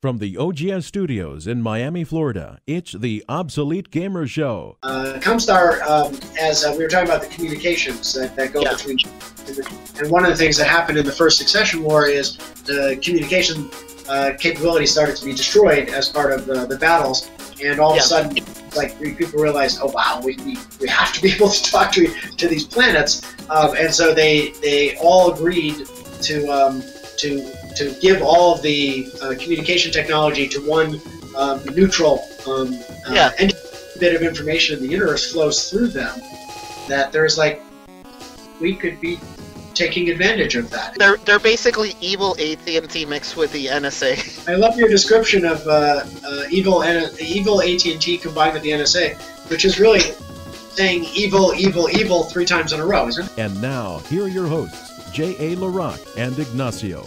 From the OGS studios in Miami, Florida, it's the Obsolete Gamer Show. Uh, Comstar, um, as uh, we were talking about the communications that, that go Yeah. between, and one of the things that happened in the first succession war is the communication uh, capability started to be destroyed as part of the, the battles, and all of a sudden, like people realized, oh wow, we, we, we have to be able to talk to to these planets, um, and so they they all agreed to um, to to give all of the uh, communication technology to one um, neutral um, uh, Yeah. any bit of information in the universe flows through them. That there's like we could be taking advantage of that. They're they're basically evil AT&T mixed with the NSA. I love your description of uh, uh, evil N- evil AT&T combined with the NSA, which is really saying evil, evil, evil three times in a row, isn't it? And now, here are your hosts, J.A. Laraque and Ignacio.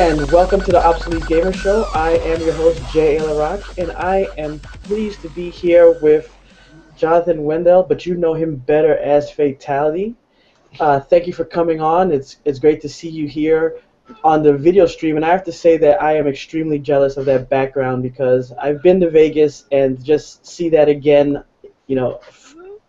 And welcome to the Obsolete Gamer Show. I am your host, Jay Rock, and I am pleased to be here with Johnathan Wendel, but you know him better as Fatal1ty. Uh, thank you for coming on. It's it's great to see you here on the video stream, and I have to say that I am extremely jealous of that background because I've been to Vegas and just see that again, you know,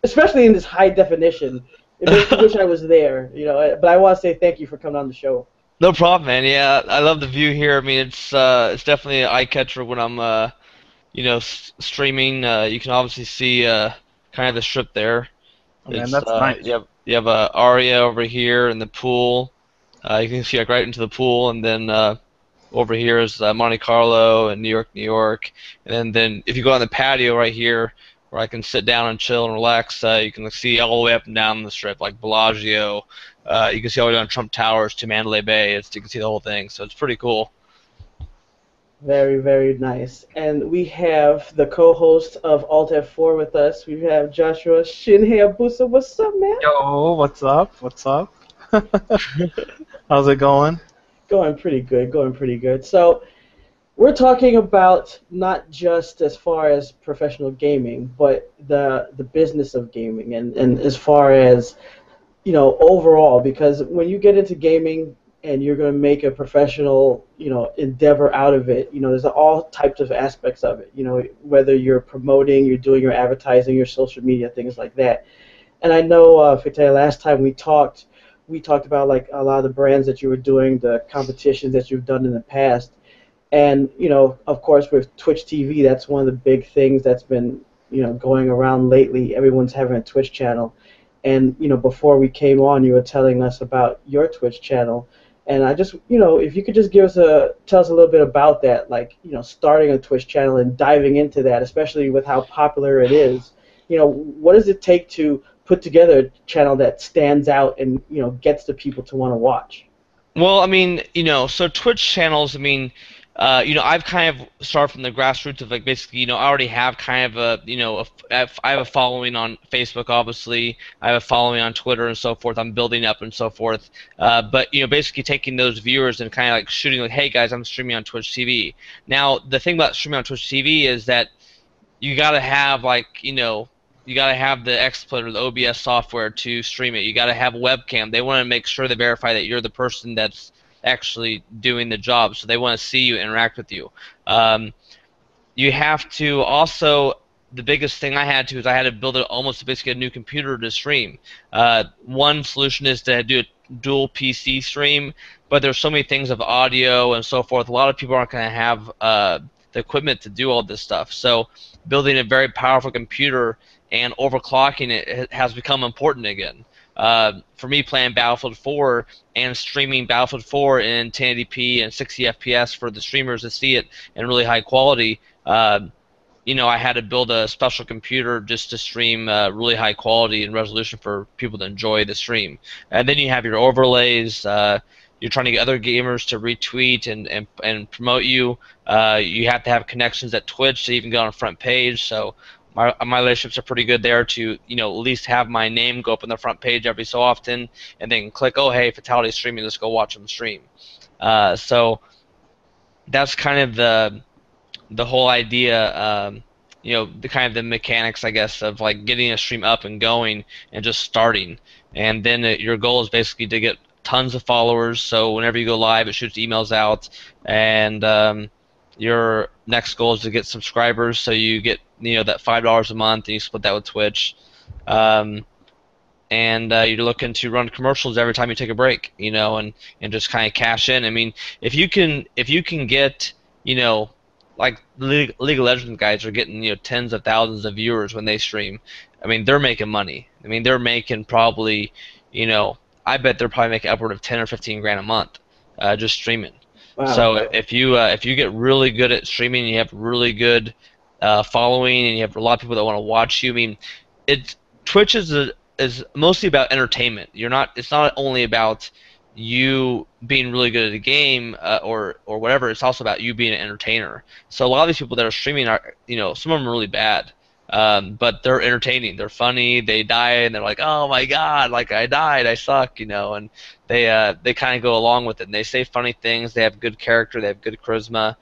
especially in this high definition. Me wish I was there, you know. But I want to say thank you for coming on the show. No problem, man. Yeah, I love the view here. I mean, it's uh, it's definitely an eye catcher when I'm, uh, you know, s- streaming. Uh, you can obviously see uh, kind of the strip there. Oh, man, that's uh, nice. You have you have uh, Aria over here in the pool. Uh, you can see like right into the pool, and then uh, over here is uh, Monte Carlo and New York, New York. And then, then if you go on the patio right here, where I can sit down and chill and relax, uh, you can see all the way up and down the strip, like Bellagio. Uh, you can see all the way down Trump Towers to Mandalay Bay. It's, you can see the whole thing, so it's pretty cool. Very, very nice. And we have the co-host of Alt F4 with us. We have Joshua Shinhayabusa. What's up, man? Yo, what's up? What's up? How's it going? Going pretty good. Going pretty good. So, we're talking about not just as far as professional gaming, but the the business of gaming, and and as far as you know overall. Because when you get into gaming and you're going to make a professional you know endeavor out of it, you know there's all types of aspects of it. You know whether you're promoting, you're doing your advertising, your social media, things like that. And I know, uh, Fateh, last time we talked, we talked about like a lot of the brands that you were doing, the competitions that you've done in the past, and you know, of course, with Twitch TV, that's one of the big things that's been you know going around lately. Everyone's having a Twitch channel, and you know, before we came on, you were telling us about your Twitch channel, and I just you know, if you could just give us a tell us a little bit about that, like you know, starting a Twitch channel and diving into that, especially with how popular it is. You know, what does it take to put together a channel that stands out and you know gets the people to want to watch? Well, I mean, you know, so Twitch channels, I mean, uh, you know, I've kind of started from the grassroots of like basically, you know, I already have kind of a, you know, a, I have a following on Facebook, obviously. I have a following on Twitter and so forth. I'm building up and so forth. Uh, but you know, basically taking those viewers and kind of like shooting like, hey guys, I'm streaming on Twitch TV. Now, the thing about streaming on Twitch TV is that you got to have like, you know, you got to have the XSplit or the OBS software to stream it. You got to have a webcam. They want to make sure they verify that you're the person that's actually doing the job, so they want to see you, interact with you. Um, you have to also. The biggest thing I had to is I had to build almost basically a new computer to stream. Uh, one solution is to do a dual PC stream, but there's so many things of audio and so forth. A lot of people aren't going to have uh, the equipment to do all this stuff. So building a very powerful computer and overclocking it has become important again. Uh, for me, playing Battlefield 4 and streaming Battlefield 4 in 1080p and 60 FPS for the streamers to see it in really high quality, uh, you know, I had to build a special computer just to stream uh, really high quality and resolution for people to enjoy the stream. And then you have your overlays. Uh, you're trying to get other gamers to retweet and, and, and promote you. Uh, you have to have connections at Twitch to even get on the front page. So my my relationships are pretty good there to you know at least have my name go up on the front page every so often, and then click oh hey Fatal1ty streaming let's go watch them stream. Uh, so that's kind of the the whole idea. Um, you know the kind of the mechanics I guess of like getting a stream up and going and just starting, and then uh, your goal is basically to get tons of followers. So whenever you go live, it shoots emails out, and um, your next goal is to get subscribers, so you get you know that five dollars a month, and you split that with Twitch. Um, and uh, you're looking to run commercials every time you take a break, you know, and, and just kind of cash in. I mean, if you can if you can get, you know, like League, League of Legends guys are getting you know tens of thousands of viewers when they stream. I mean, they're making money. I mean, they're making probably, you know, I bet they're probably making upward of ten or fifteen grand a month, uh, just streaming. Wow. So if you uh, if you get really good at streaming, you have really good uh, following, and you have a lot of people that want to watch you. I mean, it Twitch is a, is mostly about entertainment. You're not. It's not only about you being really good at a game uh, or or whatever. It's also about you being an entertainer. So a lot of these people that are streaming are, you know, some of them are really bad. Um, but they're entertaining. They're funny. They die, and they're like, "Oh my god! Like I died. I suck," you know. And they uh, they kind of go along with it. And they say funny things. They have good character. They have good charisma,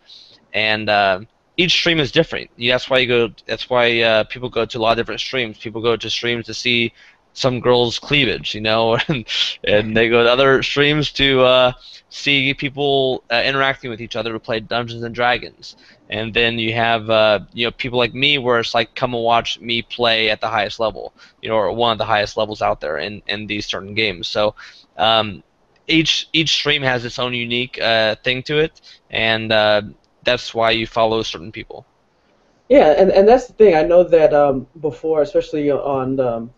and uh, each stream is different. That's why you go. That's why uh, people go to a lot of different streams. People go to streams to see some girls' cleavage, you know, and and they go to other streams to uh, see people uh, interacting with each other to play Dungeons and Dragons. And then you have uh, you know people like me, where it's like come and watch me play at the highest level, you know, or one of the highest levels out there in in these certain games. So. Um, each each stream has its own unique uh, thing to it, and uh, that's why you follow certain people. Yeah, and, and that's the thing. I know that um, before, especially on um,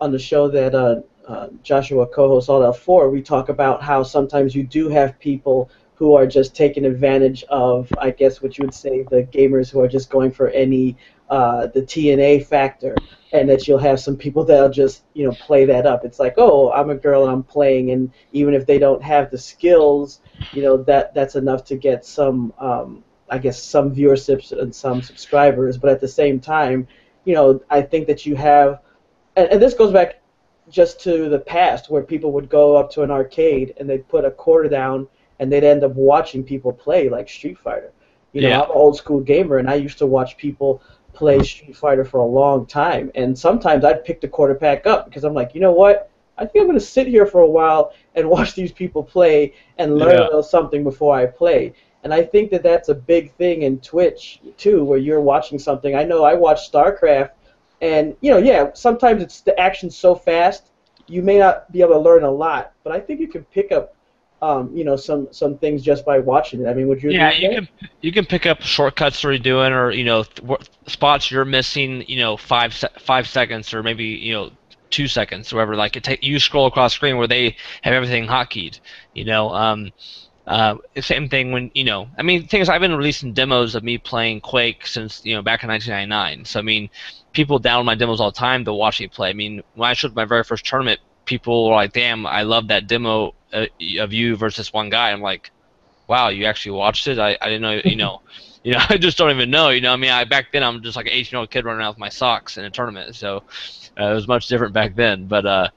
on the show that uh, uh, Joshua co-hosts Alt F4, we talk about how sometimes you do have people who are just taking advantage of, I guess, what you would say, the gamers who are just going for any uh, the TNA factor, and that you'll have some people that'll just you know play that up. It's like, oh, I'm a girl I'm playing, and even if they don't have the skills, you know that that's enough to get some, um, I guess, some viewerships and some subscribers. But at the same time, you know, I think that you have and, and this goes back just to the past where people would go up to an arcade and they'd put a quarter down and they'd end up watching people play like Street Fighter. You know, Yeah. I'm an old school gamer and I used to watch people play Street Fighter for a long time. And sometimes I'd pick the quarter pack up because I'm like, you know what? I think I'm going to sit here for a while and watch these people play and learn Yeah. a little something before I play. And I think that that's a big thing in Twitch too, where you're watching something. I know I watch StarCraft, and you know, yeah, sometimes it's the action's so fast, you may not be able to learn a lot, but I think you can pick up, um, you know, some some things just by watching it. I mean, would you? Yeah, you can you can pick up shortcuts that you're doing, or you know, th- spots you're missing. You know, five se- five seconds, or maybe you know, two seconds, or whatever. Like it take you scroll across screen where they have everything hotkeyed. You know, um, uh, same thing when you know. I mean, things I've been releasing demos of me playing Quake since you know back in 1999. So I mean, people download my demos all the time to watch me play. I mean, when I showed my very first tournament, people were like, "Damn, I love that demo uh, of you versus one guy." I'm like, "Wow, you actually watched it? I, I didn't know." You know, you know, I just don't even know. You know, I mean, I back then I'm just like an 18 year old kid running around with my socks in a tournament. So uh, it was much different back then. But uh,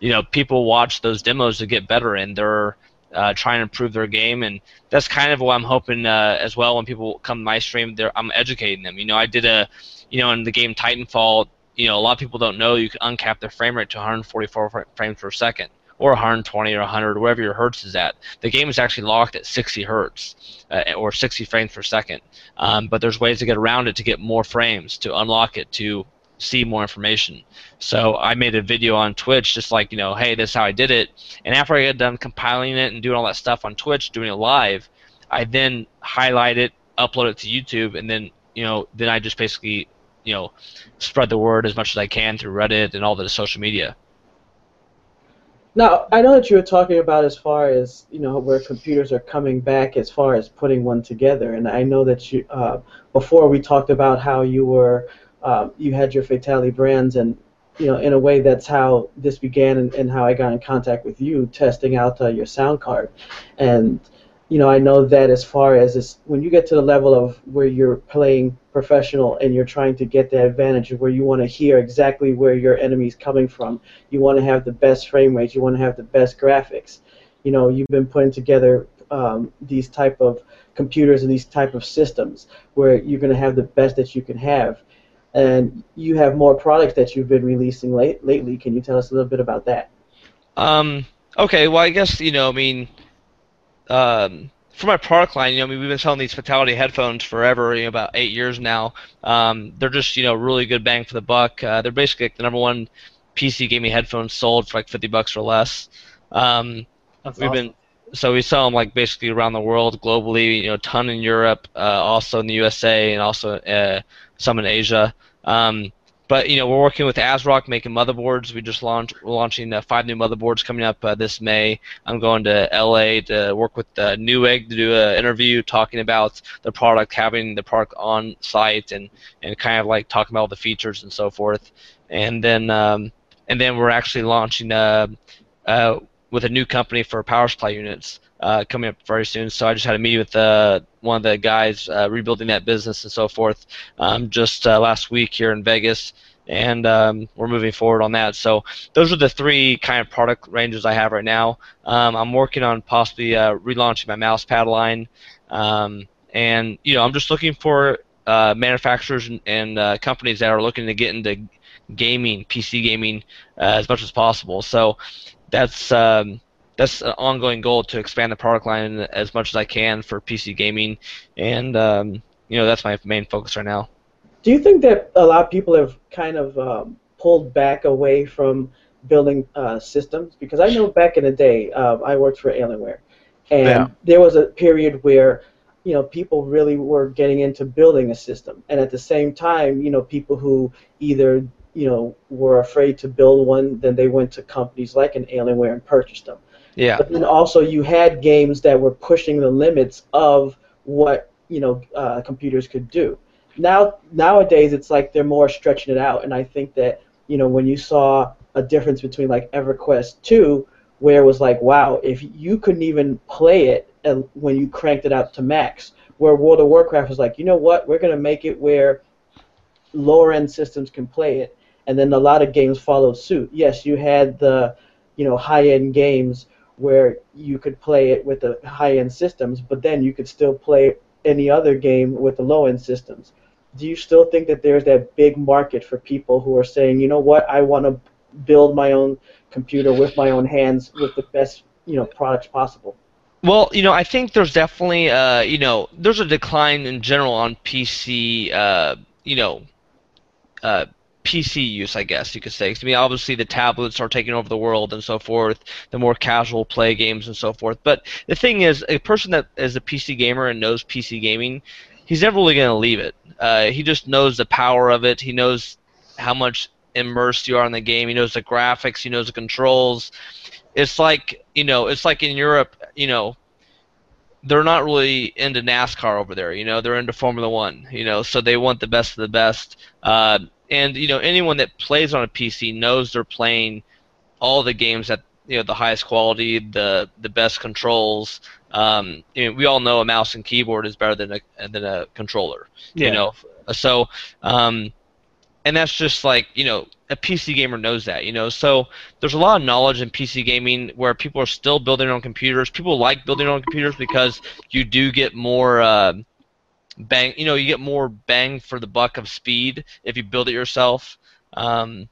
you know, people watch those demos to get better, and they're uh, trying to improve their game, and that's kind of what I'm hoping uh, as well. When people come to my stream, I'm educating them. You know, I did a, you know, in the game Titanfall, you know, a lot of people don't know you can uncap the frame rate to 144 fr- frames per second, or 120 or 100, wherever your hertz is at. The game is actually locked at 60 hertz uh, or 60 frames per second. Um, but there's ways to get around it to get more frames, to unlock it, to see more information. So I made a video on Twitch, just like you know, hey, this is how I did it. And after I got done compiling it and doing all that stuff on Twitch, doing it live, I then highlight it, upload it to YouTube, and then you know, then I just basically you know spread the word as much as I can through Reddit and all the social media. Now, I know that you were talking about as far as you know where computers are coming back as far as putting one together, and I know that you uh, before we talked about how you were um, you had your Fatal1ty brands, and you know in a way that's how this began and, and how I got in contact with you, testing out uh, your sound card, and you know I know that as far as when you get to the level of where you're playing professional and you're trying to get the advantage of where you want to hear exactly where your enemy's coming from you want to have the best frame rates, you want to have the best graphics. You know, you've been putting together um, these type of computers and these type of systems where you're going to have the best that you can have. And you have more products that you've been releasing late, lately. Can you tell us a little bit about that? Um, okay, well, I guess you know, I mean, um, for my product line, you know, I mean, we've been selling these Fatal1ty headphones forever, you know, about eight years now. Um, they're just, you know, really good bang for the buck. Uh, they're basically like the number one PC gaming headphones sold for like 50 bucks or less. Um, That's we've awesome. been so we sell them like basically around the world, globally. You know, ton in Europe, uh, also in the USA, and also uh, some in Asia. Um, but you know, we're working with ASRock making motherboards. We just launched, we're launching uh, five new motherboards coming up uh, this May. I'm going to LA to work with uh, Newegg to do an interview talking about the product, having the product on site, and and kind of like talking about the features and so forth. And then um, and then we're actually launching uh, uh, with a new company for power supply units uh, coming up very soon. So I just had a meeting with uh, one of the guys uh, rebuilding that business and so forth um, just uh, last week here in Vegas, and um, we're moving forward on that. So those are the three kind of product ranges I have right now. Um, I'm working on possibly uh, relaunching my mouse pad line, um, and you know I'm just looking for uh, manufacturers and, and companies that are looking to get into gaming, PC gaming, uh, as much as possible. So that's um, that's an ongoing goal to expand the product line as much as I can for PC gaming, and um, you know that's my main focus right now. Do you think that a lot of people have kind of um, pulled back away from building uh, systems? Because I know back in the day, uh, I worked for Alienware, and Yeah. there was a period where you know people really were getting into building a system, and at the same time, you know, people who either you know were afraid to build one, then they went to companies like an Alienware and purchased them. Yeah, But then also you had games that were pushing the limits of what you know uh, computers could do. Now nowadays it's like they're more stretching it out, and I think that you know when you saw a difference between like EverQuest 2, where it was like wow, if you couldn't even play it and when you cranked it out to max, where World of Warcraft was like, you know what, we're gonna make it where lower end systems can play it, and then a lot of games followed suit. Yes, you had the you know high end games where you could play it with the high end systems, but then you could still play any other game with the low end systems. Do you still think that there's that big market for people who are saying, you know what, I want to build my own computer with my own hands with the best you know products possible? Well, you know, I think there's definitely, uh, you know, there's a decline in general on PC, uh, you know, uh, PC use, I guess you could say. I mean, obviously the tablets are taking over the world and so forth, the more casual play games and so forth. But the thing is, a person that is a PC gamer and knows PC gaming, he's never really going to leave it. Uh, he just knows the power of it. He knows how much immersed you are in the game. He knows the graphics. He knows the controls. It's like you know, it's like in Europe, you know, they're not really into NASCAR over there. You know, they're into Formula One. You know, so they want the best of the best. Uh, and you know, anyone that plays on a PC knows they're playing all the games at you know the highest quality, the the best controls. Um, I mean, we all know a mouse and keyboard is better than a than a controller. Yeah. You know, so um, and that's just like you know a PC gamer knows that you know so there's a lot of knowledge in PC gaming where people are still building on computers. People like building on computers because you do get more uh, bang. You know, you get more bang for the buck of speed if you build it yourself. Um,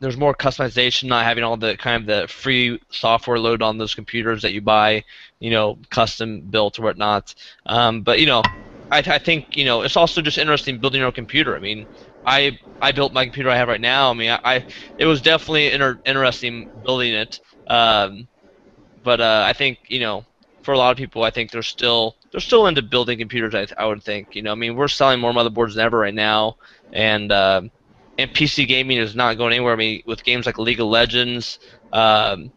there's more customization, not having all the kind of the free software load on those computers that you buy, you know, custom built or whatnot. Um, but you know, I, I think you know it's also just interesting building your own computer. I mean, I I built my computer I have right now. I mean, I, I it was definitely inter- interesting building it. Um, but uh, I think you know, for a lot of people, I think they're still they're still into building computers. I, I would think. You know, I mean, we're selling more motherboards than ever right now, and uh, and PC gaming is not going anywhere. I mean, with games like League of Legends, um,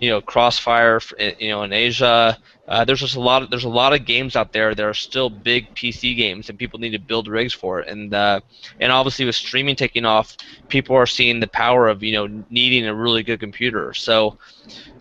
you know, Crossfire, you know, in Asia. Uh, there's just a lot of there's a lot of games out there that are still big PC games, and people need to build rigs for it. And uh, and obviously with streaming taking off, people are seeing the power of you know needing a really good computer. So,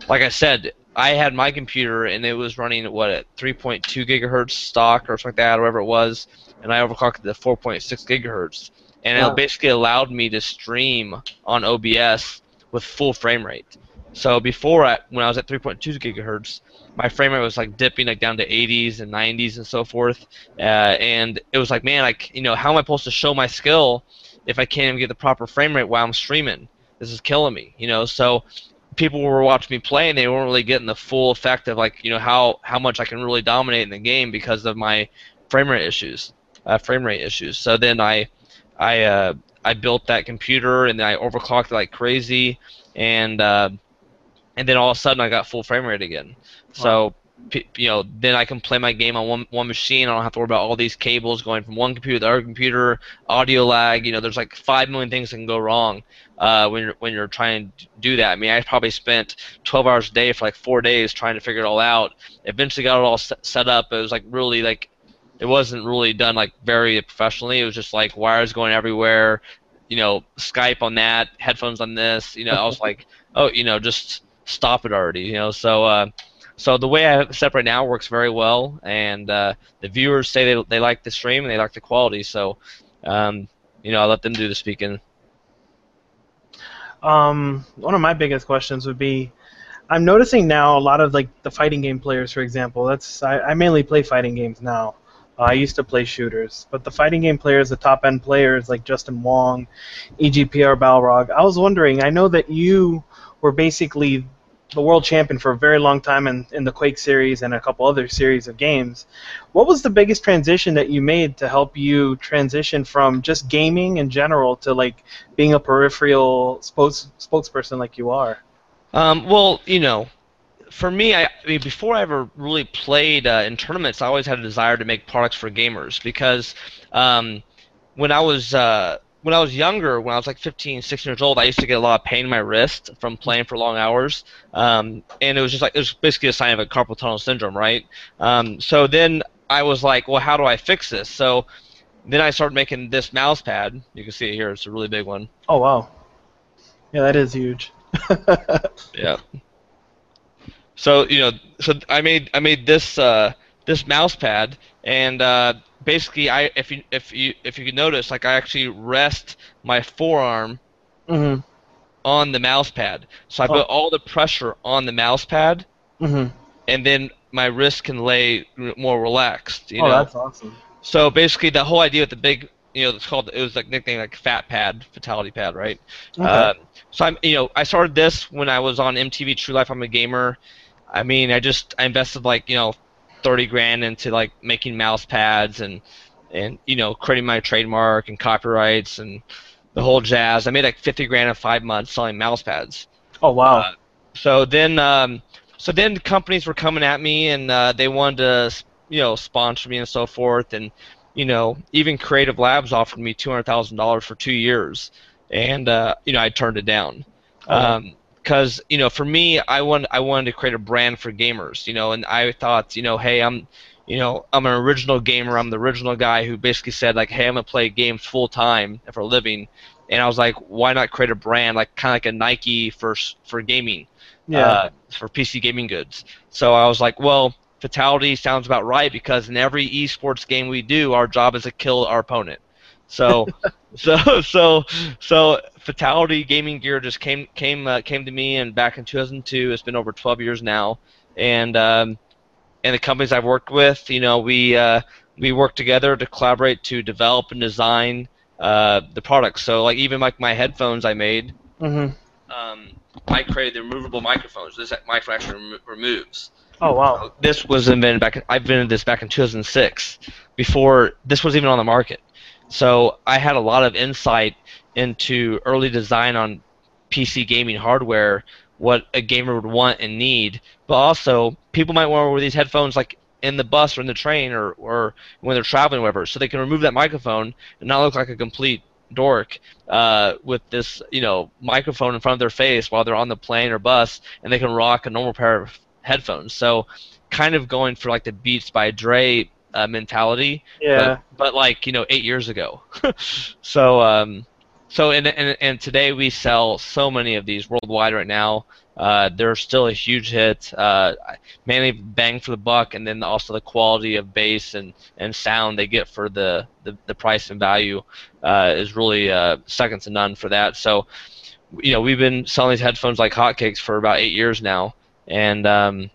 like I said, I had my computer and it was running what at 3.2 gigahertz stock or something like that, or whatever it was, and I overclocked it to 4.6 gigahertz, and Wow. it basically allowed me to stream on OBS with full frame rate. So before, I, when I was at 3.2 gigahertz, my frame rate was like dipping like down to 80s and 90s and so forth, uh, and it was like, man, like you know, how am I supposed to show my skill if I can't even get the proper frame rate while I'm streaming? This is killing me, you know. So people were watching me play and they weren't really getting the full effect of like you know how how much I can really dominate in the game because of my frame rate issues, uh, frame rate issues. So then I I uh, I built that computer and then I overclocked it like crazy and uh, and then all of a sudden I got full frame rate again. So you know then I can play my game on one one machine. I don't have to worry about all these cables going from one computer to the other computer, audio lag. You know there's like five million things that can go wrong uh, when you're when you're trying to do that. I mean I probably spent 12 hours a day for like four days trying to figure it all out. Eventually got it all set, up. It was like really like it wasn't really done like very professionally. It was just like wires going everywhere, you know, Skype on that, headphones on this. You know, I was like, oh, you know, just stop it already. You know, so uh, so the way I have it set up right now works very well, and uh, the viewers say they they like the stream and they like the quality. So, um, you know, I let them do the speaking. Um, one of my biggest questions would be, I'm noticing now a lot of like the fighting game players, for example. That's I, I mainly play fighting games now. Uh, I used to play shooters, but the fighting game players, the top end players like Justin Wong, EGPR Balrog. I was wondering. I know that you were basically the world champion for a very long time in, in the Quake series and a couple other series of games. What was the biggest transition that you made to help you transition from just gaming in general to like being a peripheral spokes, spokesperson like you are? Um, well, you know, for me, I, I mean, before I ever really played uh, in tournaments, I always had a desire to make products for gamers because um, when I was uh, when I was younger, when I was like 15, 16 years old, I used to get a lot of pain in my wrist from playing for long hours, um, and it was just like it was basically a sign of a carpal tunnel syndrome, right? Um, so then I was like, well, how do I fix this? So then I started making this mouse pad. You can see it here; it's a really big one. Oh wow, yeah, that is huge. Yeah. So you know, so I made I made this uh, this mouse pad, and uh, basically, I if you if you if you can notice, like I actually rest my forearm hmm on the mouse pad, so I Oh. put all the pressure on the mouse pad, hmm and then my wrist can lay more relaxed. You oh, know. that's awesome. So basically, the whole idea with the big, you know, it's called it was like nicknamed like Fat Pad, Fatal1ty Pad, right? Okay. Uh, so I'm, you know, I started this when I was on MTV True Life. I'm a gamer. I mean, I just I invested like you know, thirty grand into like making mouse pads and and you know creating my trademark and copyrights and the whole jazz. I made like fifty grand in five months selling mouse pads. oh wow. uh, So then, um, so then companies were coming at me and uh, they wanted to, you know, sponsor me and so forth, and you know, even Creative Labs offered me two hundred thousand dollars for two years, and uh, you know, I turned it down. Oh. Because you know, for me, I want I wanted to create a brand for gamers, you know, and I thought, you know, hey, I'm, you know, I'm an original gamer. I'm the original guy who basically said like, hey, I'm gonna play games full time for a living, and I was like, why not create a brand like kind of like a Nike for for gaming, yeah. uh, for PC gaming goods. So I was like, well, Fatal1ty sounds about right because in every esports game we do, our job is to kill our opponent. So, so, so, so, Fatal1ty Gaming Gear just came came uh, came to me, and back in 2002, it's been over 12 years now, and um, and the companies I've worked with, you know, we uh, we work together to collaborate to develop and design uh, the products. So, like even like my headphones I made, hmm um, I created the removable microphones. This microphone actually remo- removes. Oh wow. This was invented back. In, I invented this back in 2006, before this was even on the market. So I had a lot of insight into early design on PC gaming hardware, what a gamer would want and need. But also, people might want to wear these headphones like in the bus or in the train or, or when they're traveling, whatever, so they can remove that microphone and not look like a complete dork uh, with this, you know, microphone in front of their face while they're on the plane or bus, and they can rock a normal pair of headphones. So, kind of going for like the Beats by Dre uh, mentality, Yeah. but, but like you know, eight years ago. so, um, so and, and and today we sell so many of these worldwide right now. Uh, they're still a huge hit, uh, mainly bang for the buck, and then also the quality of bass and, and sound they get for the, the, the price and value uh, is really uh, second to none for that. So, you know, we've been selling these headphones like hotcakes for about eight years now, and um,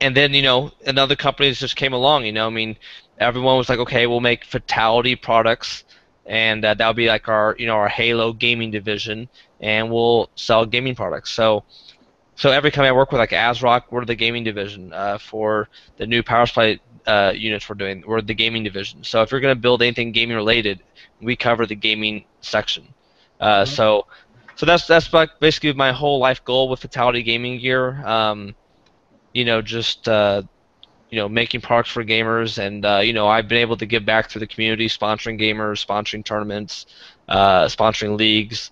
and then you know, and other companies just came along. You know, I mean, everyone was like, okay, we'll make Fatal1ty products, and uh, that'll be like our you know our Halo gaming division, and we'll sell gaming products. So so every company I work with, like ASRock, we're the gaming division. Uh, for the new power supply uh, units we're doing, we're the gaming division. So if you're going to build anything gaming related, we cover the gaming section. Uh, Mm-hmm. So, so that's that's like basically my whole life goal with Fatal1ty Gaming Gear. Um, you know, just uh, you know, making products for gamers, and uh, you know, I've been able to give back to the community, sponsoring gamers, sponsoring tournaments, uh, sponsoring leagues,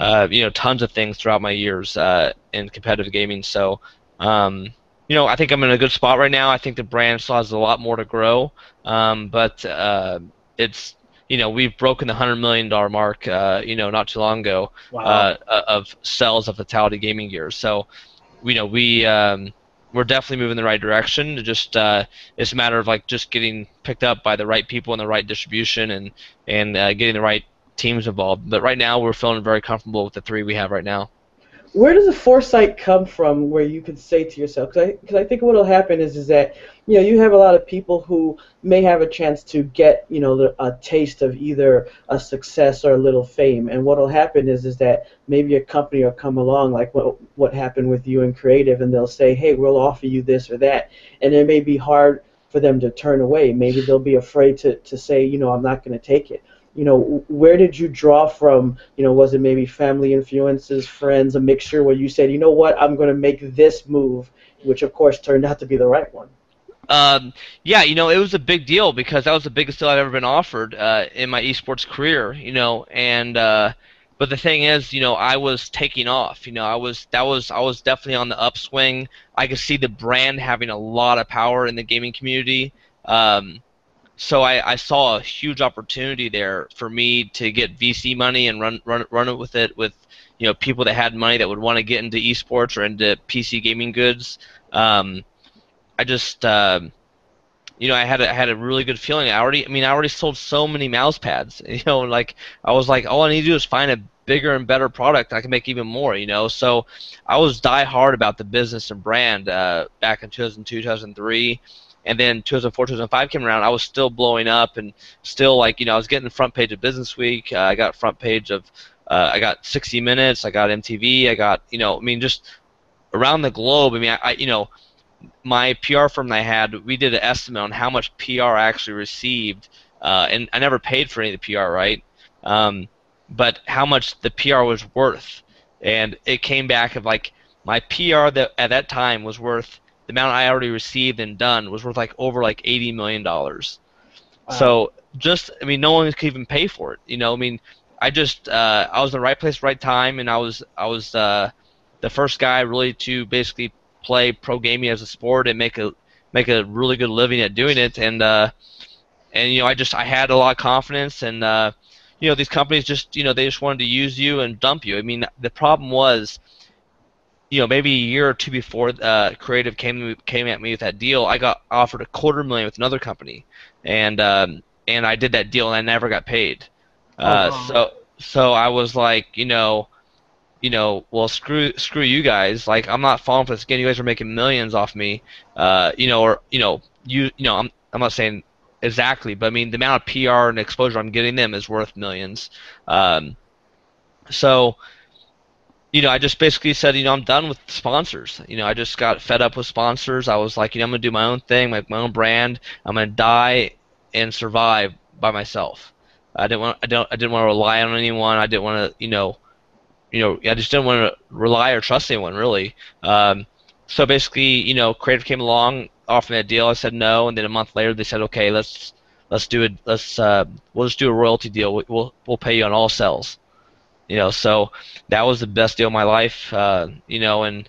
uh, you know, tons of things throughout my years uh, in competitive gaming. So, um, you know, I think I'm in a good spot right now. I think the brand still has a lot more to grow, um, but uh, it's you know we've broken the hundred million dollar mark, uh, you know, not too long ago Wow. uh, of sales of Fatal1ty Gaming Gear. So, you know, we um, we're definitely moving in the right direction. It just uh, it's a matter of like just getting picked up by the right people and the right distribution and and uh, getting the right teams involved. But right now, we're feeling very comfortable with the three we have right now. Where does the foresight come from where you could say to yourself because I, I think what will happen is is that you know you have a lot of people who may have a chance to get you know a taste of either a success or a little fame. And what will happen is is that maybe a company will come along like what what happened with you in creative and they'll say hey we'll offer you this or that. And it may be hard for them to turn away. Maybe they'll be afraid to, to say you know i'm not going to take it you know where did you draw from you know was it maybe family influences friends a mixture where you said you know what i'm going to make this move which of course turned out to be the right one Um, yeah, you know, it was a big deal because that was the biggest deal I've ever been offered uh, in my esports career. You know, and uh, but the thing is, you know, I was taking off. You know, I was that was I was definitely on the upswing. I could see the brand having a lot of power in the gaming community. Um, so I, I saw a huge opportunity there for me to get VC money and run run run it with it with you know people that had money that would want to get into esports or into PC gaming goods. Um, I just um, you know I had a, I had a really good feeling. I already I mean I already sold so many mouse pads. You know like I was like all I need to do is find a bigger and better product. I can make even more. You know so I was die hard about the business and brand uh, back in 2002 2003 and then 2004 2005 came around i was still blowing up and still like you know i was getting the front page of business week. Uh, i got front page of uh, i got 60 minutes i got mtv i got you know i mean just around the globe. I mean i, I you know my pr firm that i had we did an estimate on how much pr i actually received uh, and i never paid for any of the pr right? Um, but how much the pr was worth. And it came back of like my pr that at that time was worth the amount I already received and done was worth like over like eighty million dollars. Wow. So just I mean, no one could even pay for it. You know, I mean, I just uh, I was in the right place, right time, and I was I was uh, the first guy really to basically play pro gaming as a sport and make a make a really good living at doing it. And uh, and you know, I just I had a lot of confidence, and uh, you know, these companies just you know they just wanted to use you and dump you. I mean, the problem was you know, maybe a year or two before uh, Creative came came at me with that deal, I got offered a quarter million with another company, and um, and I did that deal and I never got paid. Uh, Oh. So so I was like, you know, you know, well screw screw you guys. Like I'm not falling for this again. You guys are making millions off me. Uh, you know, or you know, you you know, I'm I'm not saying exactly, but I mean the amount of PR and exposure I'm getting them is worth millions. Um, so you know, I just basically said, you know, I'm done with sponsors. You know, I just got fed up with sponsors. I was like, you know, I'm gonna do my own thing, make my own brand. I'm gonna die and survive by myself. I didn't want, I don't, I didn't want to rely on anyone. I didn't want to, you know, you know, I just didn't want to rely or trust anyone really. Um, so basically, you know, Creative came along, offered me a deal. I said no, and then a month later they said, okay, let's let's do it. Let's uh, we'll just do a royalty deal. We'll we'll pay you on all sales. You know, so that was the best deal of my life. Uh, you know, and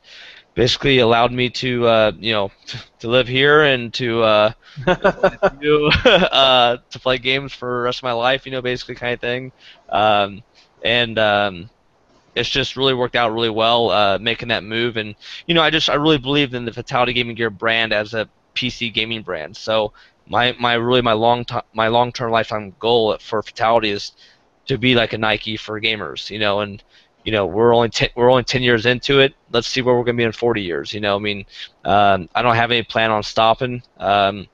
basically allowed me to uh, you know to live here and to uh, to, uh, to play games for the rest of my life. You know, basically kind of thing. Um, and um, it's just really worked out really well uh, making that move. And you know, I just I really believe in the Fatal1ty Gaming Gear brand as a PC gaming brand. So my my really my long time my long term lifetime goal for Fatal1ty is to be like a Nike for gamers. You know, and you know we're only ten, we're only ten years into it. Let's see where we're gonna be in forty years. You know, I mean, um, I don't have any plan on stopping. Um,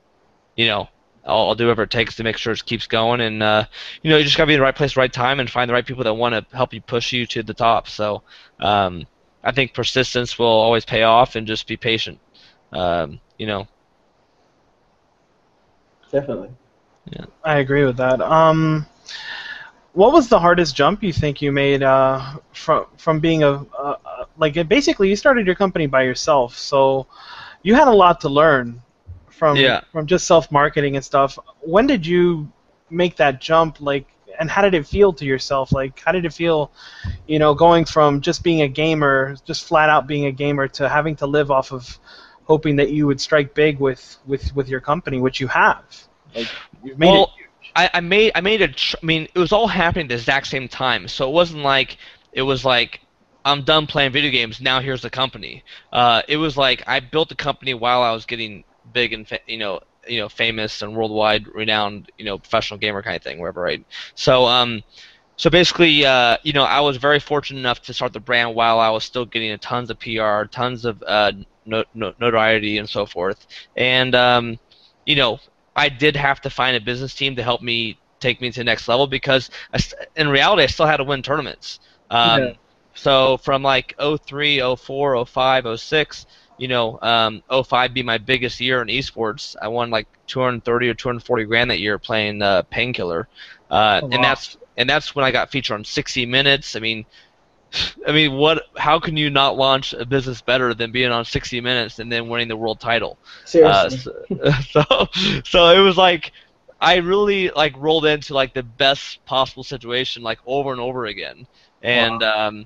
you know, I'll, I'll do whatever it takes to make sure it keeps going. And uh, you know, you just gotta be in the right place, right time, and find the right people that want to help you push you to the top. So, um, I think persistence will always pay off, and just be patient. Um, you know. Definitely. Yeah. I agree with that. Um, what was the hardest jump you think you made uh, from from being a uh, like basically you started your company by yourself, so you had a lot to learn from Yeah. from just self marketing and stuff. When did you make that jump? Like, and how did it feel to yourself? Like, how did it feel, you know, going from just being a gamer, just flat out being a gamer, to having to live off of hoping that you would strike big with with with your company, which you have. Like, you've made Well, it. I, I made I made a tr- I mean it was all happening at the exact same time. So it wasn't like it was like I'm done playing video games now here's the company. Uh, it was like I built the company while I was getting big and fa- you know you know famous and worldwide renowned you know professional gamer kind of thing wherever right? So um so basically uh, you know I was very fortunate enough to start the brand while I was still getting tons of PR tons of uh, no, no, notoriety and so forth. And um, you know I did have to find a business team to help me take me to the next level because I st- in reality I still had to win tournaments. Um, Yeah. So from like 03, 04, 05, 06, you know, um, 05 be my biggest year in esports. I won like 230 or 240 grand that year playing uh, Painkiller, uh, Oh, and that's and that's when I got featured on 60 Minutes. I mean. I mean, what? How can you not launch a business better than being on 60 Minutes and then winning the world title? Uh, Seriously. so, so, so it was like I really like rolled into like the best possible situation like over and over again, and um,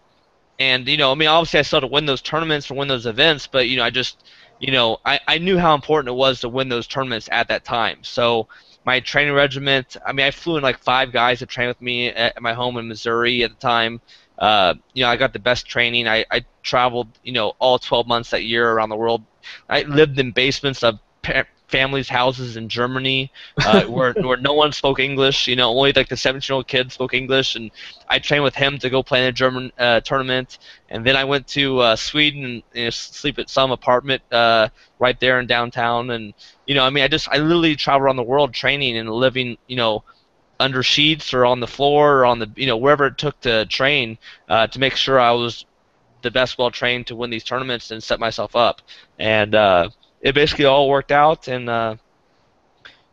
and you know, I mean, obviously I still had to win those tournaments or win those events, but you know, I just, you know, I I knew how important it was to win those tournaments at that time. So my training regiment, I mean, I flew in like five guys to train with me at, at my home in Missouri at the time. Uh, you know, I got the best training. I, I traveled, you know, all 12 months that year around the world. I lived in basements of pa- families' houses in Germany, uh, where where no one spoke English. You know, only like the 17 year old kid spoke English, and I trained with him to go play in a German uh, tournament. And then I went to uh, Sweden and you know, sleep at some apartment uh, right there in downtown. And you know, I mean, I just I literally traveled around the world training and living, you know, under sheets or on the floor or on the you know wherever it took to train uh, to make sure I was the best well trained to win these tournaments and set myself up. And uh, it basically all worked out, and uh,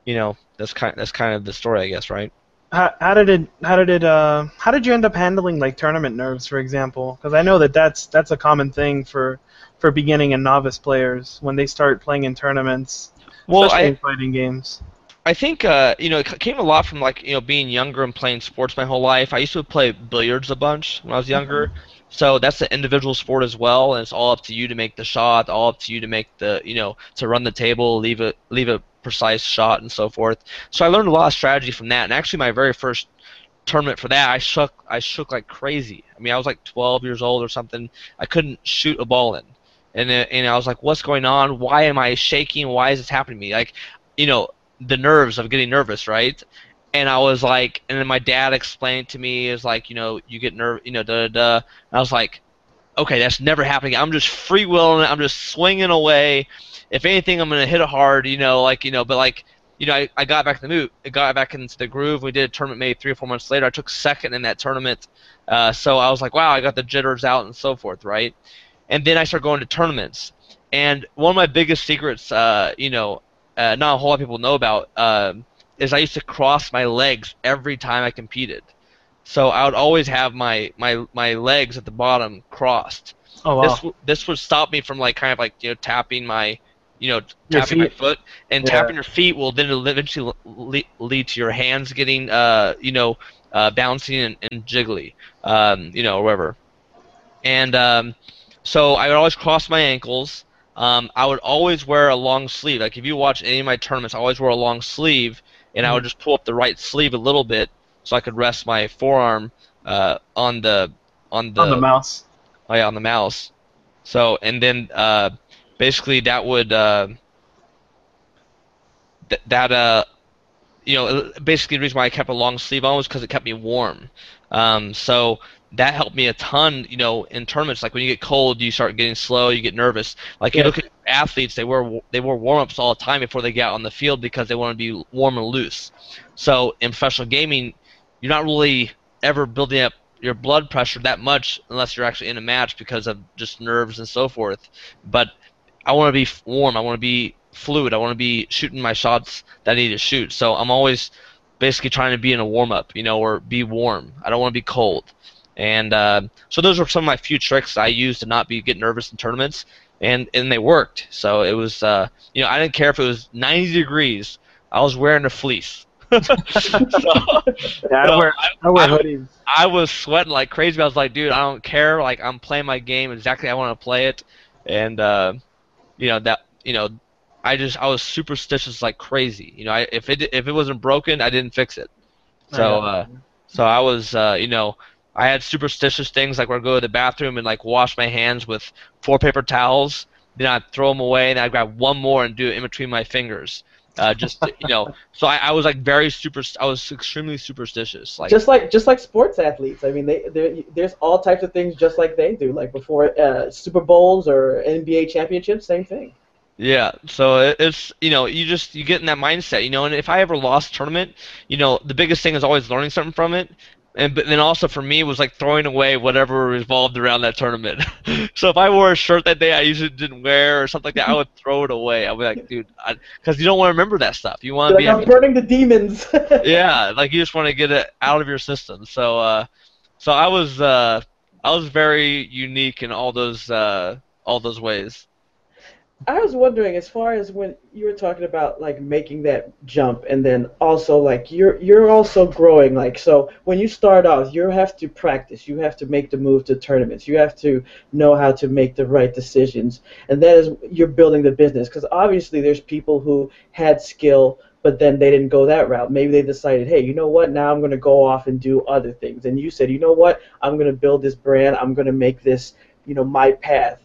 you know that's kind that's kind of the story, I guess, right? How, how did it? How did it? Uh, how did you end up handling like tournament nerves, for example? Because I know that that's that's a common thing for for beginning and novice players when they start playing in tournaments, Well, especially I, in fighting games. I think uh, you know it came a lot from like you know being younger and playing sports my whole life. I used to play billiards a bunch when I was younger, so that's an individual sport as well, and it's all up to you to make the shot, all up to you to make the you know to run the table, leave a leave a precise shot, and so forth. So I learned a lot of strategy from that, and actually my very first tournament for that, I shook I shook like crazy. I mean I was like 12 years old or something. I couldn't shoot a ball in, and uh, and I was like, what's going on? Why am I shaking? Why is this happening to me? Like, you know the nerves of getting nervous, right? And I was like, and then my dad explained to me is like, you know, you get nerve, you know, da da da. And I was like, okay, that's never happening. I'm just freewheeling it. I'm just swinging away. If anything, I'm gonna hit it hard, you know, like you know, but like, you know, I, I got back in the mood. I got back into the groove. We did a tournament maybe three or four months later. I took second in that tournament. Uh, so I was like, wow, I got the jitters out and so forth, right? And then I started going to tournaments. And one of my biggest secrets, uh, you know, uh, not a whole lot of people know about, um, is I used to cross my legs every time I competed. So I would always have my, my, my legs at the bottom crossed. Oh wow. This this would stop me from like kind of like you know tapping my, you know tapping my foot and Yeah. tapping your feet will then eventually lead, lead to your hands getting uh you know uh, bouncing and, and jiggly um you know or whatever. And um, so I would always cross my ankles. Um, I would always wear a long sleeve. Like if you watch any of my tournaments, I always wear a long sleeve, and I would just pull up the right sleeve a little bit so I could rest my forearm uh, on the on the, on the mouse. oh yeah on the mouse. So and then uh, basically that would uh, th- that uh you know basically the reason why I kept a long sleeve on was because it kept me warm. Um, so that helped me a ton, you know, in tournaments. Like when you get cold, you start getting slow, you get nervous. Like you Yeah. look at athletes, they wear they wear warm ups all the time before they get out on the field because they want to be warm and loose. So in professional gaming, you're not really ever building up your blood pressure that much unless you're actually in a match because of just nerves and so forth. But I want to be warm. I want to be fluid. I want to be shooting my shots that I need to shoot. So I'm always basically trying to be in a warm up, you know, or be warm. I don't want to be cold. And uh, so those were some of my few tricks I used to not be get nervous in tournaments, and and they worked. So it was, uh, you know, I didn't care if it was 90 degrees. I was wearing a fleece. so, Yeah, I wear I wear I- hoodies. I was sweating like crazy. I was like, dude, I don't care. Like I'm playing my game exactly how I want to play it, and uh, you know that you know, I just I was superstitious like crazy. You know, I, if it if it wasn't broken, I didn't fix it. So uh, so I was uh, you know. I had superstitious things like where I'd go to the bathroom and like wash my hands with four paper towels. Then I'd throw them away, and I'd grab one more and do it in between my fingers. Uh, just to- you know, so I, I was like very super. I was extremely superstitious. Like just like just like sports athletes. I mean, they there- there's all types of things just like they do. Like before uh, Super Bowls or NBA championships, same thing. Yeah, so it- it's you know you just you get in that mindset, you know. And if I ever lost a tournament, you know the biggest thing is always learning something from it, and but then also for me it was like throwing away whatever revolved around that tournament. so if I wore a shirt that day I usually didn't wear or something like that, I would throw it away. I'd be like, dude, because you don't want to remember that stuff. You want to Like be I'm burning the demons. yeah, like you just want to get it out of your system. So uh, so I was uh, I was very unique in all those uh, all those ways. I was wondering, as far as when you were talking about like making that jump, and then also like you're you're also growing. Like so, when you start off, you have to practice. You have to make the move to tournaments. You have to know how to make the right decisions, and that is you're building the business. Because obviously, there's people who had skill, but then they didn't go that route. Maybe they decided, hey, you know what? Now I'm going to go off and do other things. And you said, you know what? I'm going to build this brand. I'm going to make this, you know, my path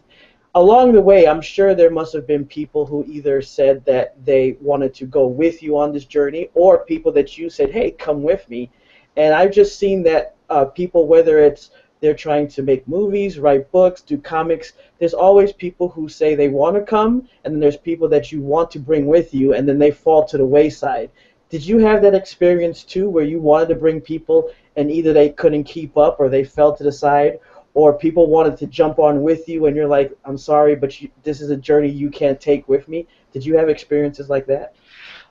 along the way, I'm sure there must have been people who either said that they wanted to go with you on this journey, or people that you said, "Hey, come with me." And I've just seen that uh, people, whether it's they're trying to make movies, write books, do comics, there's always people who say they want to come, and then there's people that you want to bring with you, and then they fall to the wayside. Did you have that experience too, where you wanted to bring people, and either they couldn't keep up, or they fell to the side, or people wanted to jump on with you and you're like i'm sorry but you, this is a journey you can't take with me did you have experiences like that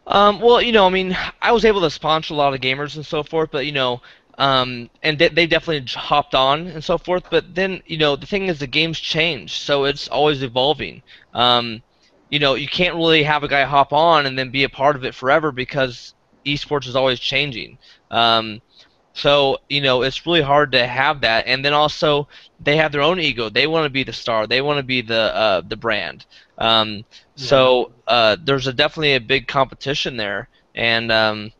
Um, well, you know, I mean, I was able to sponsor a lot of gamers and so forth, but you know, um, and they, they definitely hopped on and so forth. But then, you know, the thing is, the game's change, so it's always evolving. Um, you know, you can't really have a guy hop on and then be a part of it forever because esports is always changing. Um, so you know, it's really hard to have that. And then also, they have their own ego. They want to be the star. They want to be the uh, the brand. Um, so uh, there's a definitely a big competition there, and um,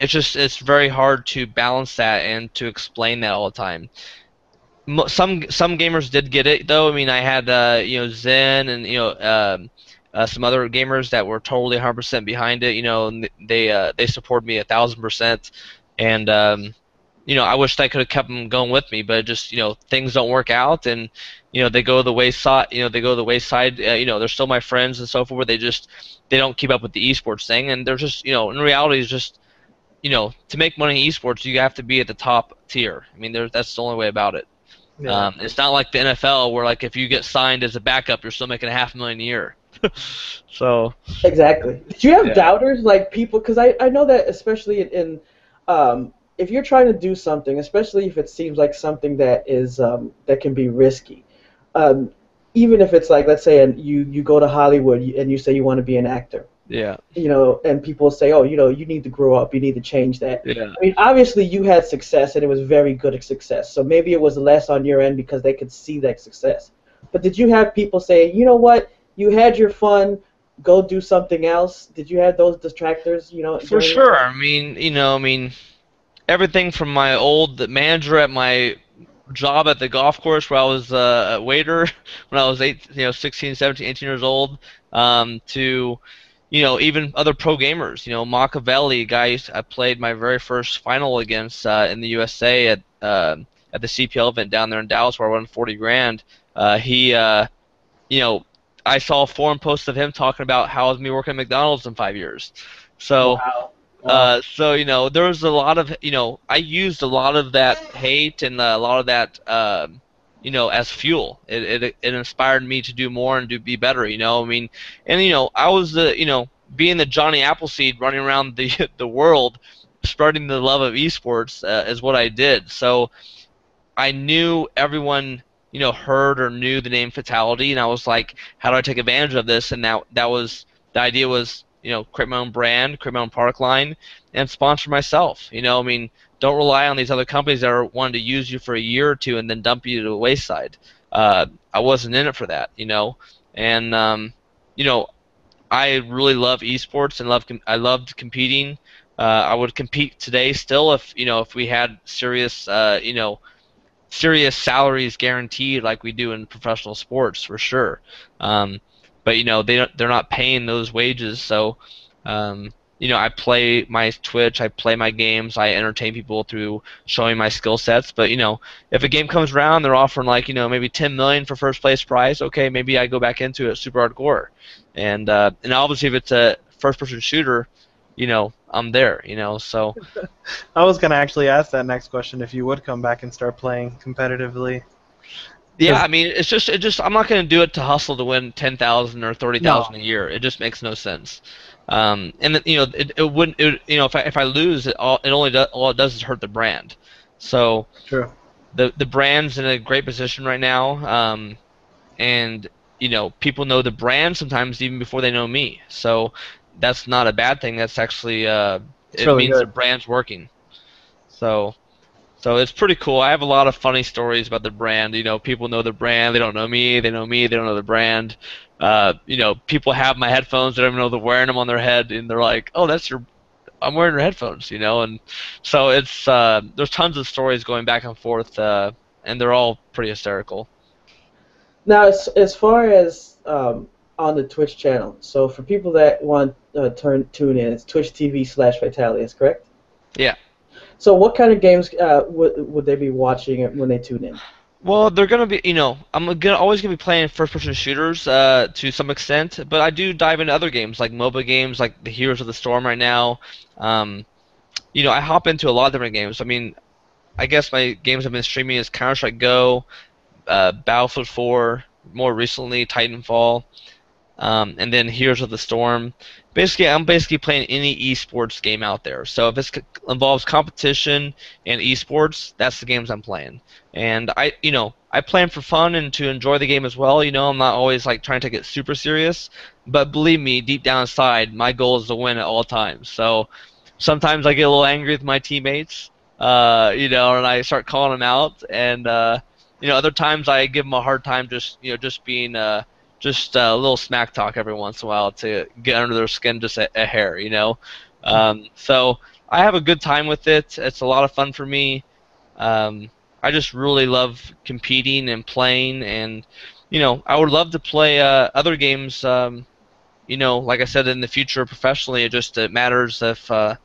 it's just it's very hard to balance that and to explain that all the time. Some some gamers did get it though. I mean, I had uh, you know Zen and you know um, uh, some other gamers that were totally 100% behind it. You know, and they uh, they supported me a thousand percent, and um, you know I wish I could have kept them going with me, but it just you know things don't work out and you know they go the wayside you know they go the wayside uh, you know they're still my friends and so forth they just they don't keep up with the esports thing and they're just you know in reality it's just you know to make money in esports you have to be at the top tier i mean there that's the only way about it Yeah. um, it's not like the nfl where like if you get signed as a backup you're still making a half million a year so exactly did you have Yeah. doubters like people because I, I know that especially in, in um, if you're trying to do something especially if it seems like something that is um, that can be risky um, even if it's like let's say and you you go to hollywood and you say you want to be an actor yeah you know and people say oh you know you need to grow up you need to change that yeah I mean, obviously you had success and it was very good success. So maybe it was less on your end because they could see that success. But did you have people say, you know what, you had your fun, go do something else? Did you have those distractors? You know, For sure. I mean, you know, I mean, everything from my old manager at my job at the golf course where I was uh, a waiter when I was eight, you know, 16, 17, 18 years old, um, to, you know, even other pro gamers. You know, Machiavelli, guys, I played my very first final against uh, in the USA at uh, at the CPL event down there in Dallas where I won 40 grand. Uh, he, uh, you know, I saw a forum post of him talking about how is me working at McDonald's in five years. So Wow. Uh, so you know, there was a lot of you know, I used a lot of that hate and a lot of that, uh, you know, as fuel. It, it it inspired me to do more and to be better. You know, I mean, and you know, I was the you know, being the Johnny Appleseed running around the the world, spreading the love of esports uh, is what I did. So I knew everyone you know heard or knew the name Fatal1ty, and I was like, how do I take advantage of this? And that that was the idea was you know create my own brand, create my own product line, and sponsor myself. You know, I mean, don't rely on these other companies that are wanting to use you for a year or two and then dump you to the wayside. Uh, I wasn't in it for that, you know, and um, you know, I really love esports and love com- I loved competing. Uh, I would compete today still if you know if we had serious uh, you know serious salaries guaranteed like we do in professional sports for sure. Um, but you know they don't, they're not paying those wages, so um, you know I play my Twitch, I play my games, I entertain people through showing my skill sets. But you know if a game comes around, they're offering like you know maybe 10 million for first place prize. Okay, maybe I go back into it super hardcore, and uh, and obviously if it's a first person shooter, you know I'm there. You know so. I was gonna actually ask that next question if you would come back and start playing competitively. Yeah, I mean, it's just, it just, I'm not going to do it to hustle to win ten thousand or thirty thousand a year. It just makes no sense. Um, and you know, it, it wouldn't, it, you know, if I if I lose, it all it only does, all it does is hurt the brand. So True. the the brand's in a great position right now, um, and you know, people know the brand sometimes even before they know me. So that's not a bad thing. That's actually, uh, it really means the brand's working. So. So it's pretty cool. I have a lot of funny stories about the brand. You know, people know the brand. They don't know me. They know me. They don't know the brand. Uh, you know, people have my headphones. They don't even know they're wearing them on their head, and they're like, "Oh, that's your." I'm wearing your headphones. You know, and so it's uh, there's tons of stories going back and forth, uh, and they're all pretty hysterical. Now, as, as far as um, on the Twitch channel, so for people that want uh, turn tune in, it's Twitch TV slash Fatal1ty, correct? Yeah. So, what kind of games uh, would would they be watching when they tune in? Well, they're gonna be, you know, I'm gonna always gonna be playing first-person shooters uh, to some extent, but I do dive into other games like MOBA games, like the Heroes of the Storm right now. Um, you know, I hop into a lot of different games. I mean, I guess my games I've been streaming is Counter Strike Go, uh, Battlefield 4, more recently Titanfall, um, and then Heroes of the Storm. Basically, I'm basically playing any esports game out there. So if it involves competition and esports, that's the games I'm playing. And I, you know, I play 'em for fun and to enjoy the game as well. You know, I'm not always like trying to it super serious, but believe me, deep down inside, my goal is to win at all times. So sometimes I get a little angry with my teammates, uh, you know, and I start calling them out. And uh, you know, other times I give them a hard time, just you know, just being uh, just a little smack talk every once in a while to get under their skin just a, a hair, you know. Um, so I have a good time with it. It's a lot of fun for me. Um, I just really love competing and playing, and you know, I would love to play uh, other games. Um, you know, like I said, in the future professionally, it just it matters if uh,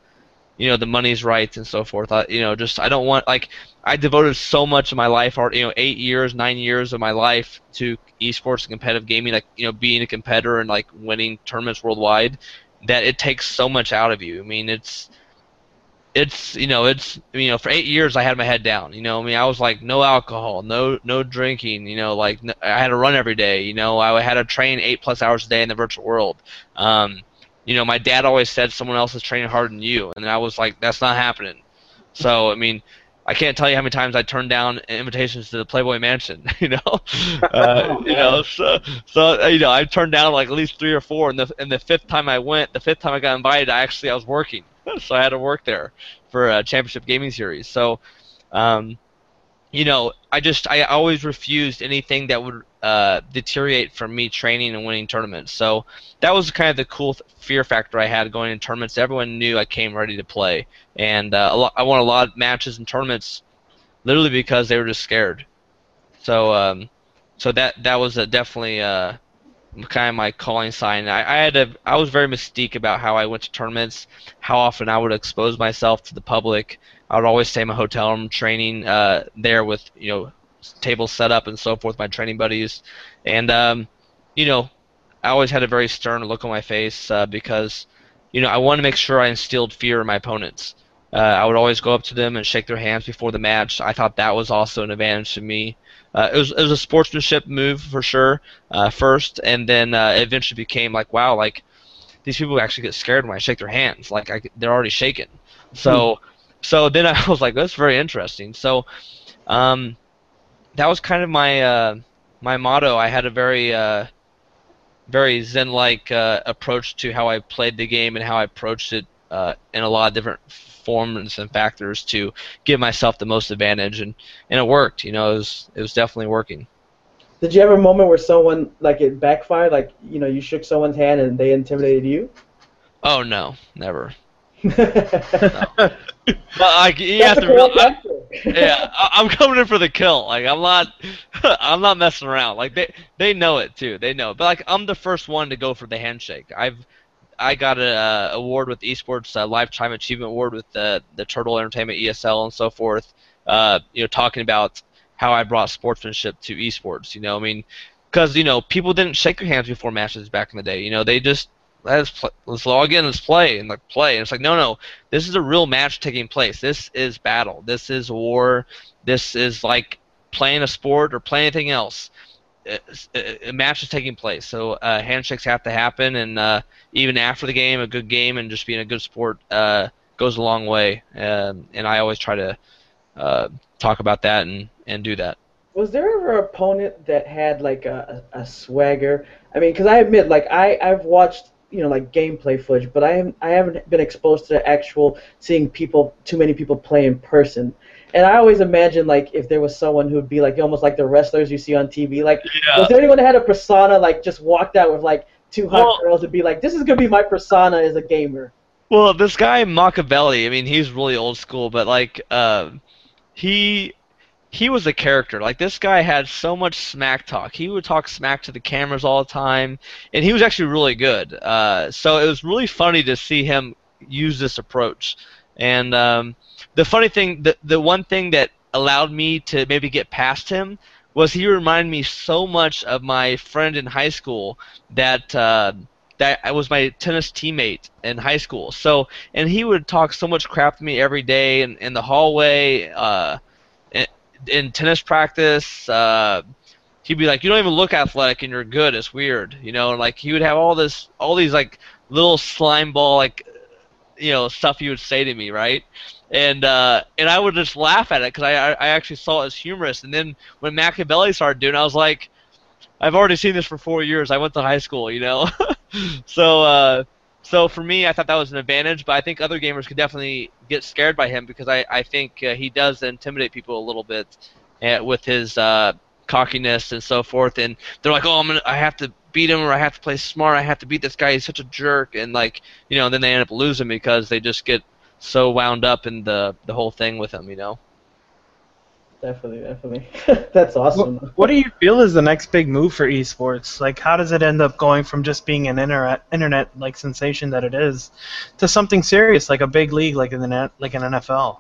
you know the money's right and so forth. I, you know, just I don't want like I devoted so much of my life, or you know, eight years, nine years of my life to esports and competitive gaming, like you know, being a competitor and like winning tournaments worldwide, that it takes so much out of you. I mean, it's it's you know it's you know for eight years I had my head down. You know, I mean, I was like no alcohol, no no drinking. You know, like I had to run every day. You know, I had to train eight plus hours a day in the virtual world. Um, you know, my dad always said someone else is training harder than you, and I was like, that's not happening. So I mean, I can't tell you how many times I turned down invitations to the Playboy Mansion. You know, uh, you know, so so uh, you know, I turned down like at least three or four, and the and the fifth time I went, the fifth time I got invited, I actually I was working, so I had to work there for a championship gaming series. So, um, you know, I just I always refused anything that would uh, deteriorate from me training and winning tournaments. So that was kind of the cool fear factor I had going in tournaments. Everyone knew I came ready to play, and uh, I won a lot of matches and tournaments, literally because they were just scared. So um, so that that was definitely uh, kind of my calling sign. I, I had a I was very mystique about how I went to tournaments, how often I would expose myself to the public. I would always stay in my hotel room training uh, there with you know tables set up and so forth, my training buddies, and um, you know I always had a very stern look on my face uh, because you know, I wanted to make sure I instilled fear in my opponents. Uh, I would always go up to them and shake their hands before the match. I thought that was also an advantage to me. Uh, it was it was a sportsmanship move for sure uh, first, and then uh, it eventually became like wow, like these people actually get scared when I shake their hands, like I, they're already shaken. So so then I was like, that's very interesting. So um, that was kind of my uh, my motto. I had a very uh, very zen-like uh, approach to how I played the game and how I approached it uh, in a lot of different forms and factors to give myself the most advantage, and, and it worked. You know, it was it was definitely working. Did you have a moment where someone like it backfired? Like you know, you shook someone's hand and they intimidated you? Oh no, never. but like you have to real, I, yeah, I, am coming in for the kill. Like I'm not, I'm not messing around. Like they, they know it too. They know. But like I'm the first one to go for the handshake. I've, I got an uh, award with esports uh, lifetime achievement award with the the Turtle Entertainment ESL and so forth. Uh, you know, talking about how I brought sportsmanship to esports. You know, I mean, because you know people didn't shake hands before matches back in the day. You know, they just let's let's log in, let's play, and like play. And it's like, no, no, this is a real match taking place. This is battle. This is war. This is like playing a sport or playing anything else. A, match is taking place, so uh, handshakes have to happen, and uh, even after the game, a good game and just being a good sport uh, goes a long way. Um, and I always try to uh, talk about that and, and do that. Was there ever an opponent that had like a, a swagger? I mean, because I admit, like I I've watched you know like gameplay footage, but I am I haven't been exposed to the actual seeing people too many people play in person. And I always imagine like if there was someone who'd be like almost like the wrestlers you see on TV. Like, yeah. was there anyone that had a persona like just walked out with like two hot well, girls and be like, "This is gonna be my persona as a gamer." Well, this guy Machiavelli, I mean, he's really old school, but like, uh, he he was a character. Like this guy had so much smack talk. He would talk smack to the cameras all the time, and he was actually really good. Uh, so it was really funny to see him use this approach. And um, the funny thing, the the one thing that allowed me to maybe get past him was he reminded me so much of my friend in high school that. Uh, that I was my tennis teammate in high school. So, and he would talk so much crap to me every day in, in the hallway. Uh, in tennis practice, uh, he'd be like, "You don't even look athletic, and you're good. It's weird, you know." Like he would have all this, all these like little slime ball like, you know, stuff he would say to me, right? And uh, and I would just laugh at it because I I actually saw it as humorous. And then when Machiavelli started doing, it, I was like, I've already seen this for four years. I went to high school, you know. so uh, so for me, I thought that was an advantage, but I think other gamers could definitely get scared by him because I, I think uh, he does intimidate people a little bit uh, with his uh, cockiness and so forth. And they're like, oh, I'm gonna, I have to beat him or I have to play smart. I have to beat this guy. He's such a jerk. And like, you know, then they end up losing because they just get so wound up in the the whole thing with him, you know definitely, definitely. That's awesome. What, what, do you feel is the next big move for esports? Like, how does it end up going from just being an internet internet like sensation that it is to something serious like a big league like in the net, like an NFL?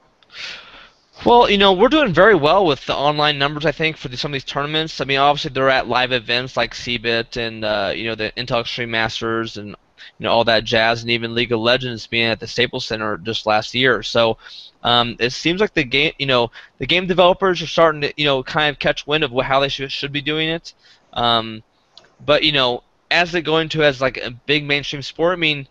Well, you know, we're doing very well with the online numbers. I think for the, some of these tournaments. I mean, obviously they're at live events like CeBIT and uh, you know the Intel Extreme Masters and you know all that jazz, and even League of Legends being at the Staples Center just last year. So um, it seems like the game, you know, the game developers are starting to, you know, kind of catch wind of how they should should be doing it. Um, but you know, as they go into as like a big mainstream sport, I mean,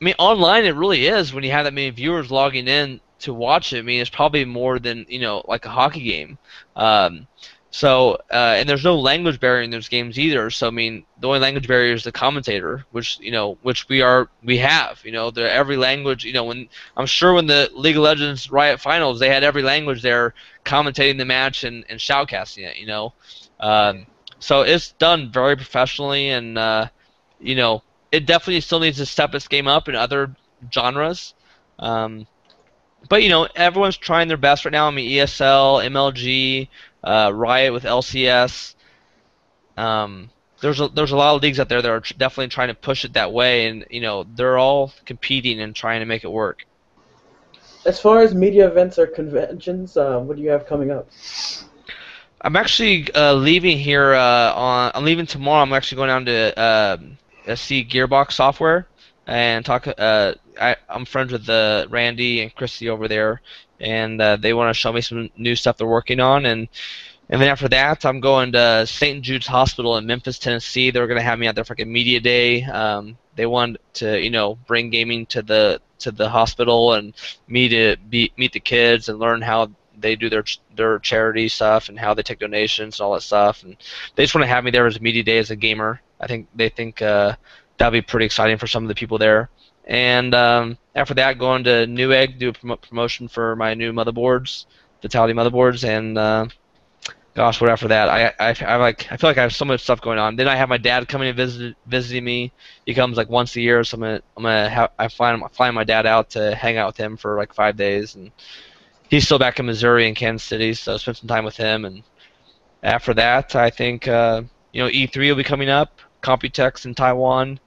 I mean, online it really is when you have that many viewers logging in to watch it. I mean, it's probably more than you know, like a hockey game. Um, so, uh, and there's no language barrier in those games either. So, I mean, the only language barrier is the commentator, which you know, which we are, we have. You know, every language. You know, when I'm sure when the League of Legends Riot Finals, they had every language there commentating the match and, and shoutcasting it. You know, um, so it's done very professionally, and uh, you know, it definitely still needs to step its game up in other genres. Um, but you know, everyone's trying their best right now. I mean, ESL, MLG uh, Riot with LCS. Um, there's a, there's a lot of leagues out there that are tr- definitely trying to push it that way, and you know they're all competing and trying to make it work. As far as media events or conventions, uh, what do you have coming up? I'm actually uh, leaving here uh, on. I'm leaving tomorrow. I'm actually going down to uh, see Gearbox Software and talk. Uh, I, I'm friends with uh, Randy and Kristy over there, and uh, they want to show me some new stuff they're working on. And and then after that, I'm going to St. Jude's Hospital in Memphis, Tennessee. They're going to have me out there for a media day. Um, they want to, you know, bring gaming to the to the hospital and me to be, meet the kids and learn how they do their their charity stuff and how they take donations and all that stuff. And they just want to have me there as a media day as a gamer. I think they think uh, that'll be pretty exciting for some of the people there. And um, after that, going to Newegg, do a prom- promotion for my new motherboards, Fatal1ty motherboards, and uh, gosh, what after that? I, I, I like I feel like I have so much stuff going on. Then I have my dad coming and visit visiting me. He comes like once a year, so I'm gonna I'm gonna have I fly my dad out to hang out with him for like five days, and he's still back in Missouri in Kansas City, so I spend some time with him. And after that, I think uh, you know E3 will be coming up, Computex in Taiwan.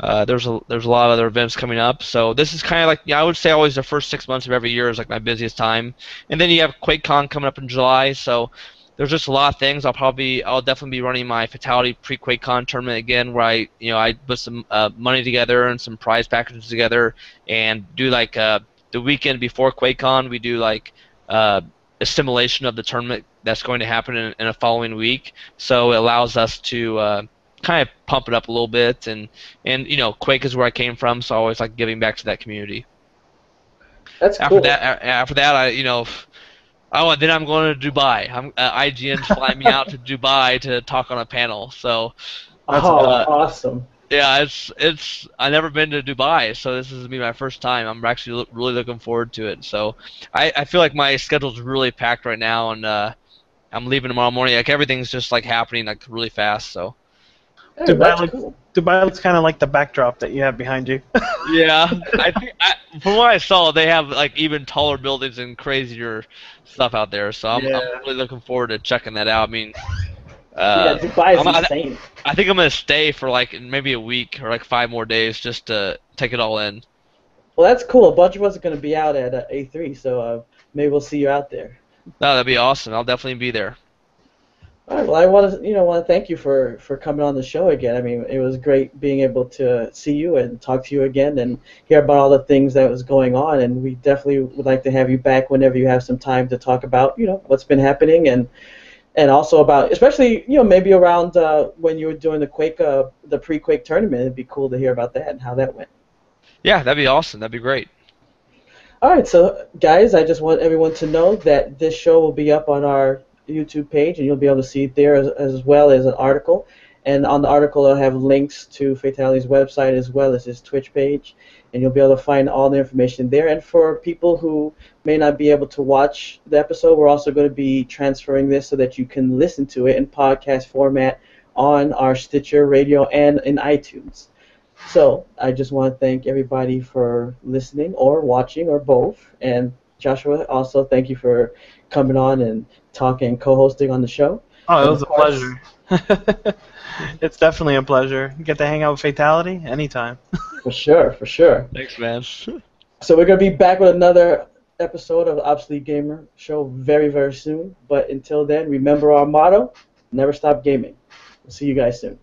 Uh, there's a there's a lot of other events coming up, so this is kind of like yeah, I would say always the first six months of every year is like my busiest time, and then you have QuakeCon coming up in July, so there's just a lot of things. I'll probably I'll definitely be running my Fatal1ty pre QuakeCon tournament again, where I you know I put some uh, money together and some prize packages together, and do like uh, the weekend before QuakeCon, we do like uh, a simulation of the tournament that's going to happen in, in a following week. So it allows us to uh, kind of pump it up a little bit, and and you know, Quake is where I came from, so I always like giving back to that community. That's After cool. that, after that, I you know. Oh, and then I'm going to Dubai. I'm, uh, IGN's flying me out to Dubai to talk on a panel. So, that's, oh, uh, awesome. yeah, it's it's. I've never been to Dubai, so this is gonna be my first time. I'm actually lo- really looking forward to it. So, I, I feel like my schedule's really packed right now, and uh, I'm leaving tomorrow morning. Like everything's just like happening like really fast. So, Hey, Dubai looks- cool. Dubai looks kind of like the backdrop that you have behind you. yeah, I think I, from what I saw, they have like even taller buildings and crazier stuff out there. So I'm, Yeah. I'm really looking forward to checking that out. I mean, yeah, uh, Dubai is I'm- I- insane. I think I'm gonna stay for like maybe a week or like five more days just to take it all in. Well, that's cool. A bunch of us are going to be out at uh, E3, so uh, maybe we'll see you out there. No, that'd be awesome. I'll definitely be there. All right. Well, I want to, you know, want to thank you for for coming on the show again. I mean, it was great being able to see you and talk to you again and hear about all the things that was going on. And we definitely would like to have you back whenever you have some time to talk about, you know, what's been happening and and also about, especially, you know, maybe around uh, when you were doing the Quake, uh, the pre-Quake tournament. It'd be cool to hear about that and how that went. Yeah, that'd be awesome. That'd be great. All right, so guys, I just want everyone to know that this show will be up on our YouTube page, and you'll be able to see it there as, as well as an article. And on the article, I'll have links to Fatal1ty's website as well as his Twitch page, and you'll be able to find all the information there. And for people who may not be able to watch the episode, we're also going to be transferring this so that you can listen to it in podcast format on our Stitcher radio and in iTunes. So I just want to thank everybody for listening or watching or both. And Joshua, also thank you for coming on and talking and co-hosting on the show. Oh, it was a pleasure. it's definitely a pleasure. Get to hang out with Fatal1ty anytime. For sure, for sure. Thanks, man. So we're gonna be back with another episode of the Obsolete Gamer Show very, very soon. But until then, remember our motto: never stop gaming. We'll see you guys soon.